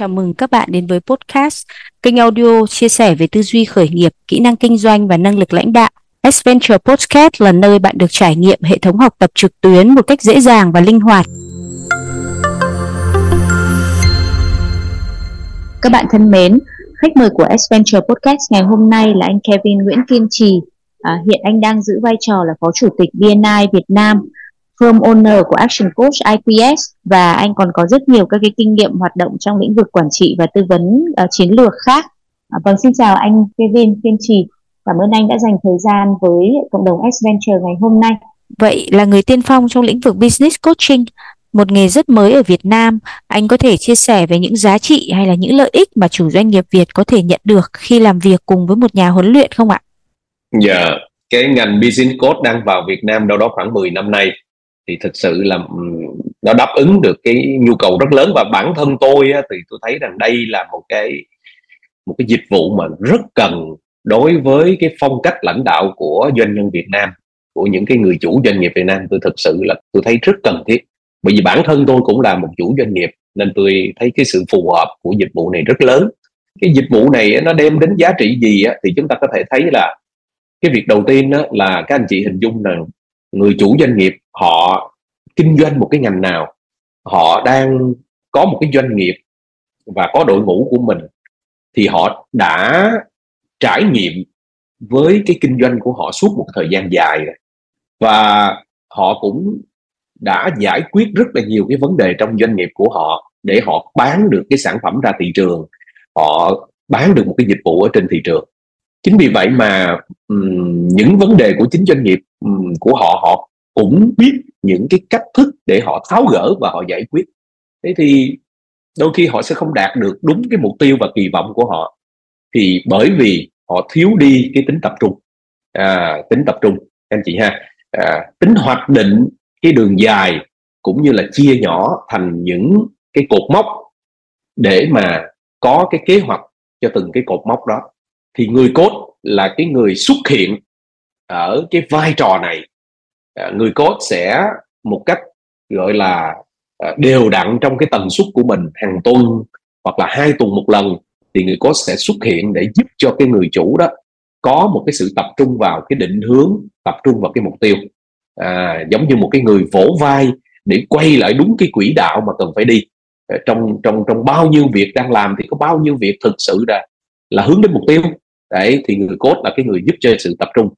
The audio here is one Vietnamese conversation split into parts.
Chào mừng các bạn đến với podcast, kênh audio chia sẻ về tư duy khởi nghiệp, kỹ năng kinh doanh và năng lực lãnh đạo. Adventure Podcast là nơi bạn được trải nghiệm hệ thống học tập trực tuyến một cách dễ dàng và linh hoạt. Các bạn thân mến, khách mời của Adventure Podcast ngày hôm nay là anh Kevin Nguyễn Kiên Trì. À, hiện anh đang giữ vai trò là Phó Chủ tịch BNI Việt Nam firm owner của Action Coach IPS và anh còn có rất nhiều các cái kinh nghiệm hoạt động trong lĩnh vực quản trị và tư vấn uh, chiến lược khác. À, vâng, xin chào anh Kevin Kiên Trì. Cảm ơn anh đã dành thời gian với cộng đồng Adventure ngày hôm nay. Vậy là người tiên phong trong lĩnh vực business coaching, một nghề rất mới ở Việt Nam, anh có thể chia sẻ về những giá trị hay là những lợi ích mà chủ doanh nghiệp Việt có thể nhận được khi làm việc cùng với một nhà huấn luyện không ạ? Dạ, yeah, cái ngành business coach đang vào Việt Nam đâu đó khoảng 10 năm nay thì thực sự là ừ, nó đáp ứng được cái nhu cầu rất lớn. Và bản thân tôi á, thì tôi thấy rằng đây là một cái một cái dịch vụ mà rất cần đối với cái phong cách lãnh đạo của doanh nhân Việt Nam của những cái người chủ doanh nghiệp Việt Nam. Tôi thực sự là tôi thấy rất cần thiết. Bởi vì bản thân tôi cũng là một chủ doanh nghiệp nên tôi thấy cái sự phù hợp của dịch vụ này rất lớn. Cái dịch vụ này nó đem đến giá trị gì á, thì chúng ta có thể thấy là cái việc đầu tiên đó là các anh chị hình dung rằng người chủ doanh nghiệp họ kinh doanh một cái ngành nào họ đang có một cái doanh nghiệp và có đội ngũ của mình thì họ đã trải nghiệm với cái kinh doanh của họ suốt một thời gian dài rồi. Và họ cũng đã giải quyết rất là nhiều cái vấn đề trong doanh nghiệp của họ để họ bán được cái sản phẩm ra thị trường họ bán được một cái dịch vụ ở trên thị trường. Chính vì vậy mà um, những vấn đề của chính doanh nghiệp um, của họ họ cũng biết những cái cách thức để họ tháo gỡ và họ giải quyết. Thế thì đôi khi họ sẽ không đạt được đúng cái mục tiêu và kỳ vọng của họ. Thì bởi vì họ thiếu đi cái tính tập trung. À, tính tập trung anh chị ha. À, tính hoạch định cái đường dài cũng như là chia nhỏ thành những cái cột mốc để mà có cái kế hoạch cho từng cái cột mốc đó. Thì người cốt là cái người xuất hiện ở cái vai trò này. À, người cốt sẽ một cách gọi là à, đều đặn trong cái tần suất của mình hàng tuần hoặc là hai tuần một lần thì người cốt sẽ xuất hiện để giúp cho cái người chủ đó có một cái sự tập trung vào cái định hướng tập trung vào cái mục tiêu. À, giống như một cái người vỗ vai để quay lại đúng cái quỹ đạo mà cần phải đi. À, trong trong trong bao nhiêu việc đang làm thì có bao nhiêu việc thực sự là là hướng đến mục tiêu. Đấy thì người cốt là cái người giúp cho sự tập trung.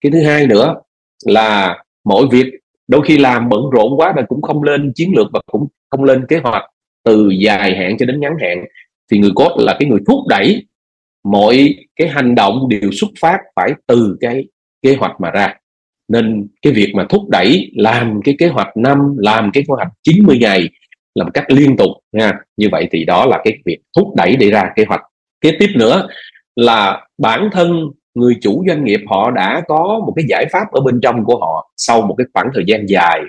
Cái thứ hai nữa là mọi việc đôi khi làm bận rộn quá mà cũng không lên chiến lược và cũng không lên kế hoạch từ dài hạn cho đến ngắn hạn. Thì người cốt là cái người thúc đẩy mọi cái hành động đều xuất phát phải từ cái kế hoạch mà ra. Nên cái việc mà thúc đẩy làm cái kế hoạch năm, làm cái kế hoạch 90 ngày làm cách liên tục nha, như vậy thì đó là cái việc thúc đẩy để ra kế hoạch. Kế tiếp nữa là bản thân người chủ doanh nghiệp họ đã có một cái giải pháp ở bên trong của họ sau một cái khoảng thời gian dài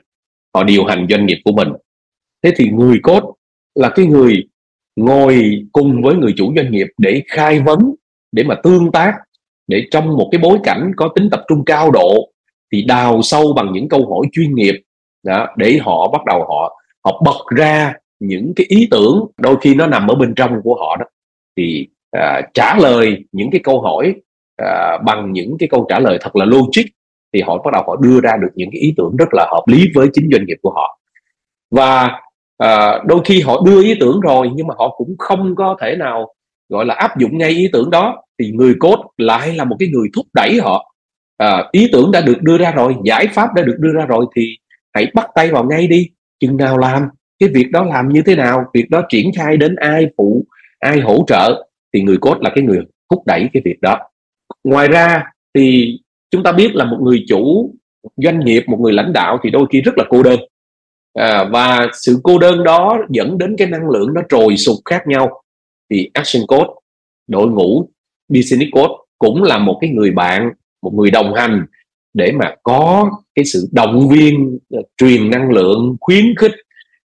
họ điều hành doanh nghiệp của mình. Thế thì người cốt là cái người ngồi cùng với người chủ doanh nghiệp để khai vấn để mà tương tác để trong một cái bối cảnh có tính tập trung cao độ thì đào sâu bằng những câu hỏi chuyên nghiệp đó, để họ bắt đầu họ họ bật ra những cái ý tưởng đôi khi nó nằm ở bên trong của họ đó. Thì à, trả lời những cái câu hỏi à, bằng những cái câu trả lời thật là logic thì họ bắt đầu họ đưa ra được những cái ý tưởng rất là hợp lý với chính doanh nghiệp của họ. Và à, đôi khi họ đưa ý tưởng rồi nhưng mà họ cũng không có thể nào gọi là áp dụng ngay ý tưởng đó thì người cốt lại là một cái người thúc đẩy họ. À, ý tưởng đã được đưa ra rồi giải pháp đã được đưa ra rồi thì hãy bắt tay vào ngay đi chừng nào làm cái việc đó làm như thế nào việc đó triển khai đến ai phụ ai hỗ trợ thì người cốt là cái người thúc đẩy cái việc đó ngoài ra thì chúng ta biết là một người chủ doanh nghiệp một người lãnh đạo thì đôi khi rất là cô đơn. À, và sự cô đơn đó dẫn đến cái năng lượng nó trồi sụt khác nhau. Thì action coach đội ngũ business coach cũng là một cái người bạn một người đồng hành để mà có cái sự động viên ờ, truyền năng lượng khuyến khích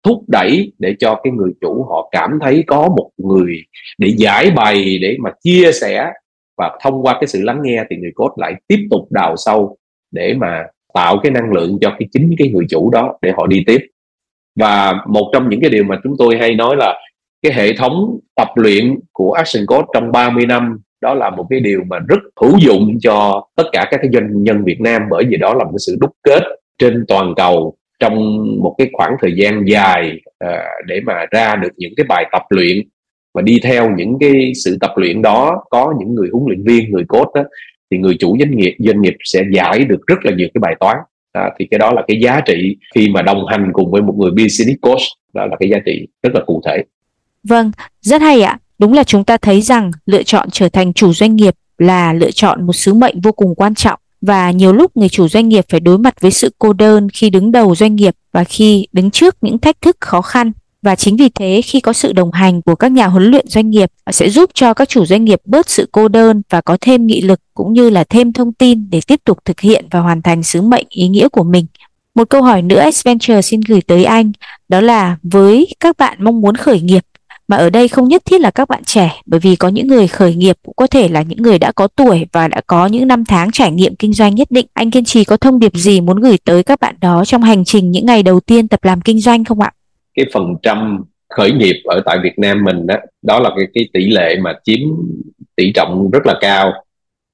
thúc đẩy để cho cái người chủ họ cảm thấy có một người để giải bày để mà chia sẻ và thông qua cái sự lắng nghe thì người cốt lại tiếp tục đào sâu để mà tạo cái năng lượng cho cái chính cái người chủ đó để họ đi tiếp. Và một trong những cái điều mà chúng tôi hay nói là cái hệ thống tập luyện của Action Coach trong 30 năm, đó là một cái điều mà rất hữu dụng cho tất cả các cái doanh nhân Việt Nam bởi vì đó là một cái sự đúc kết trên toàn cầu trong một cái khoảng thời gian dài à, để mà ra được những cái bài tập luyện và đi theo những cái sự tập luyện đó có những người huấn luyện viên người coach đó thì người chủ doanh nghiệp doanh nghiệp sẽ giải được rất là nhiều cái bài toán. À, thì cái đó là cái giá trị khi mà đồng hành cùng với một người business coach đó là cái giá trị rất là cụ thể. Vâng rất hay ạ. Đúng là chúng ta thấy rằng lựa chọn trở thành chủ doanh nghiệp là lựa chọn một sứ mệnh vô cùng quan trọng. Và nhiều lúc người chủ doanh nghiệp phải đối mặt với sự cô đơn khi đứng đầu doanh nghiệp và khi đứng trước những thách thức khó khăn và chính vì thế, khi có sự đồng hành của các nhà huấn luyện doanh nghiệp sẽ giúp cho các chủ doanh nghiệp bớt sự cô đơn và có thêm nghị lực cũng như là thêm thông tin để tiếp tục thực hiện và hoàn thành sứ mệnh ý nghĩa của mình. Một câu hỏi nữa Adventure xin gửi tới anh, đó là với các bạn mong muốn khởi nghiệp, mà ở đây không nhất thiết là các bạn trẻ, bởi vì có những người khởi nghiệp cũng có thể là những người đã có tuổi và đã có những năm tháng trải nghiệm kinh doanh nhất định. Anh kiên trì có thông điệp gì muốn gửi tới các bạn đó trong hành trình những ngày đầu tiên tập làm kinh doanh không ạ? Cái phần trăm khởi nghiệp ở tại Việt Nam mình đó đó là cái, cái tỷ lệ mà chiếm tỷ trọng rất là cao.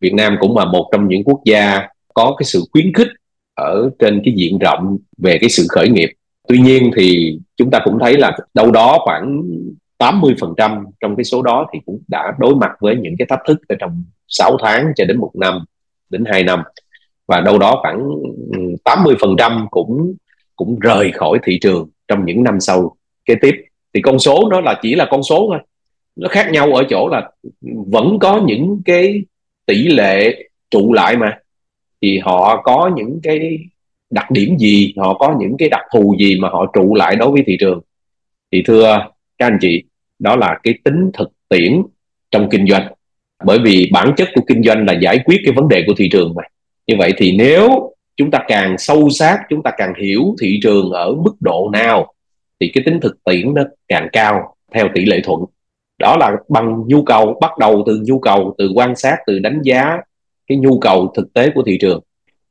Việt Nam cũng là một trong những quốc gia có cái sự khuyến khích ở trên cái diện rộng về cái sự khởi nghiệp. Tuy nhiên thì chúng ta cũng thấy là đâu đó khoảng 80% trong cái số đó thì cũng đã đối mặt với những cái thách thức ở trong 6 tháng cho đến một năm đến 2 năm. Và đâu đó khoảng ừ, 80% cũng cũng rời khỏi thị trường trong những năm sau kế tiếp. Thì con số nó là chỉ là con số thôi. Nó khác nhau ở chỗ là vẫn có những cái tỷ lệ trụ lại mà. Thì họ có những cái đặc điểm gì, họ có những cái đặc thù gì mà họ trụ lại đối với thị trường. Thì thưa các anh chị, đó là cái tính thực tiễn trong kinh doanh. Bởi vì bản chất của kinh doanh là giải quyết cái vấn đề của thị trường mà. Như vậy thì nếu chúng ta càng sâu sát chúng ta càng hiểu thị trường ở mức độ nào thì cái tính thực tiễn nó càng cao theo tỷ lệ thuận. Đó là bằng nhu cầu bắt đầu từ nhu cầu từ quan sát từ đánh giá cái nhu cầu thực tế của thị trường.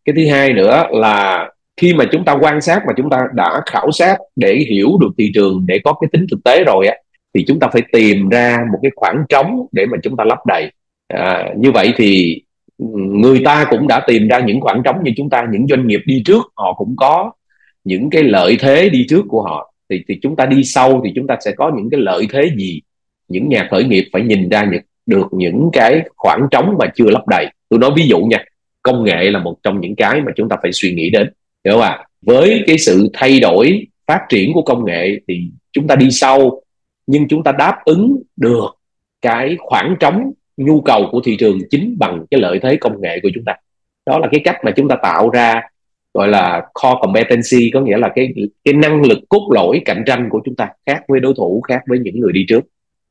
Cái thứ hai nữa là khi mà chúng ta quan sát mà chúng ta đã khảo sát để hiểu được thị trường để có cái tính thực tế rồi á thì chúng ta phải tìm ra một cái khoảng trống để mà chúng ta lấp đầy. À, như vậy thì người ta cũng đã tìm ra những khoảng trống như chúng ta những doanh nghiệp đi trước họ cũng có những cái lợi thế đi trước của họ. Thì thì chúng ta đi sau thì chúng ta sẽ có những cái lợi thế gì? Những nhà khởi nghiệp phải nhìn ra những, được những cái khoảng trống mà chưa lấp đầy. Tôi nói ví dụ nha công nghệ là một trong những cái mà chúng ta phải suy nghĩ đến hiểu không ạ? Với cái sự thay đổi phát triển của công nghệ thì chúng ta đi sau nhưng chúng ta đáp ứng được cái khoảng trống nhu cầu của thị trường chính bằng cái lợi thế công nghệ của chúng ta. Đó là cái cách mà chúng ta tạo ra gọi là core competency, có nghĩa là cái cái năng lực cốt lõi cạnh tranh của chúng ta, khác với đối thủ, khác với những người đi trước.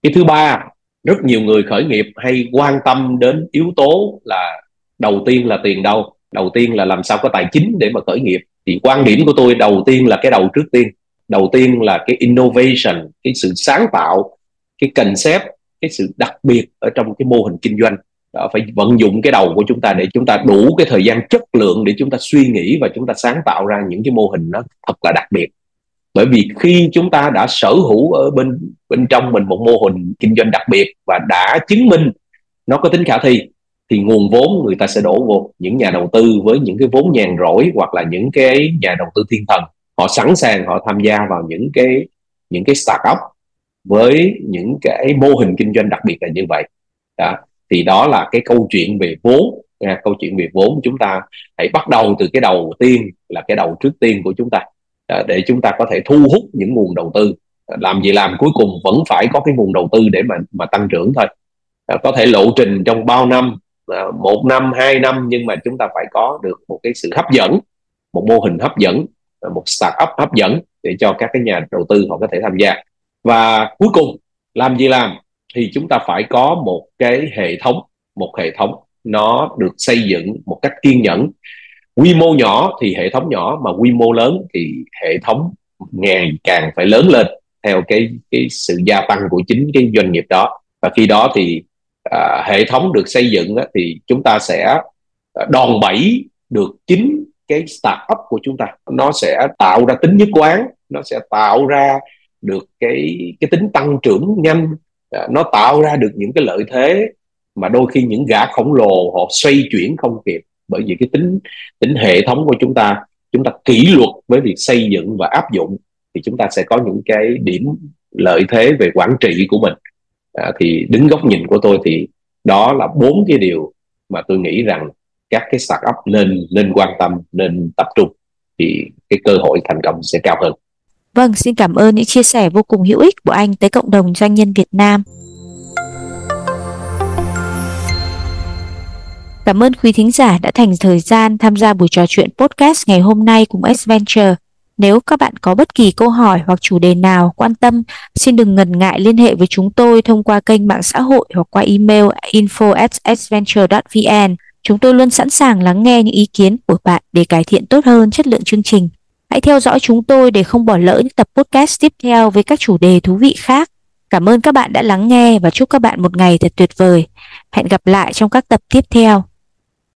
Cái thứ ba, rất nhiều người khởi nghiệp hay quan tâm đến yếu tố là đầu tiên là tiền đâu, đầu tiên là làm sao có tài chính để mà khởi nghiệp. Thì quan điểm của tôi đầu tiên là cái đầu trước tiên, đầu tiên là cái innovation, cái sự sáng tạo, cái concept cái sự đặc biệt ở trong cái mô hình kinh doanh. Đó, phải vận dụng cái đầu của chúng ta để chúng ta đủ cái thời gian chất lượng để chúng ta suy nghĩ và chúng ta sáng tạo ra những cái mô hình nó thật là đặc biệt. Bởi vì khi chúng ta đã sở hữu ở bên bên trong mình một mô hình kinh doanh đặc biệt và đã chứng minh nó có tính khả thi thì nguồn vốn người ta sẽ đổ vô. Những nhà đầu tư với những cái vốn nhàn rỗi hoặc là những cái nhà đầu tư thiên thần họ sẵn sàng họ tham gia vào những cái những cái startup với những cái mô hình kinh doanh đặc biệt là như vậy. Đó thì đó là cái câu chuyện về vốn. À, câu chuyện về vốn chúng ta hãy bắt đầu từ cái đầu tiên là cái đầu trước tiên của chúng ta. À, để chúng ta có thể thu hút những nguồn đầu tư. Làm gì làm cuối cùng vẫn phải có cái nguồn đầu tư để mà mà tăng trưởng thôi. À, có thể lộ trình trong bao năm à, một năm hai năm nhưng mà chúng ta phải có được một cái sự hấp dẫn một mô hình hấp dẫn à, một startup hấp dẫn để cho các cái nhà đầu tư họ có thể tham gia và cuối cùng làm gì làm thì chúng ta phải có một cái hệ thống một hệ thống nó được xây dựng một cách kiên nhẫn. Quy mô nhỏ thì hệ thống nhỏ mà quy mô lớn thì hệ thống ngày càng phải lớn lên theo cái cái sự gia tăng của chính cái doanh nghiệp đó. Và khi đó thì à, hệ thống được xây dựng á, thì chúng ta sẽ à, đòn bẩy được chính cái startup của chúng ta. Nó sẽ tạo ra tính nhất quán nó sẽ tạo ra được cái cái tính tăng trưởng nhanh à, nó tạo ra được những cái lợi thế mà đôi khi những gã khổng lồ họ xoay chuyển không kịp bởi vì cái tính tính hệ thống của chúng ta chúng ta kỷ luật với việc xây dựng và áp dụng thì chúng ta sẽ có những cái điểm lợi thế về quản trị của mình à, thì đứng góc nhìn của tôi thì đó là bốn cái điều mà tôi nghĩ rằng các cái startup nên nên quan tâm nên tập trung thì cái cơ hội thành công sẽ cao hơn. Vâng, xin cảm ơn những chia sẻ vô cùng hữu ích của anh tới cộng đồng doanh nhân Việt Nam. Cảm ơn quý thính giả đã dành thời gian tham gia buổi trò chuyện podcast ngày hôm nay cùng Adventure. Nếu các bạn có bất kỳ câu hỏi hoặc chủ đề nào quan tâm, xin đừng ngần ngại liên hệ với chúng tôi thông qua kênh mạng xã hội hoặc qua email info@adventure.vn. Chúng tôi luôn sẵn sàng lắng nghe những ý kiến của bạn để cải thiện tốt hơn chất lượng chương trình. Hãy theo dõi chúng tôi để không bỏ lỡ những tập podcast tiếp theo với các chủ đề thú vị khác. Cảm ơn các bạn đã lắng nghe và chúc các bạn một ngày thật tuyệt vời. Hẹn gặp lại trong các tập tiếp theo.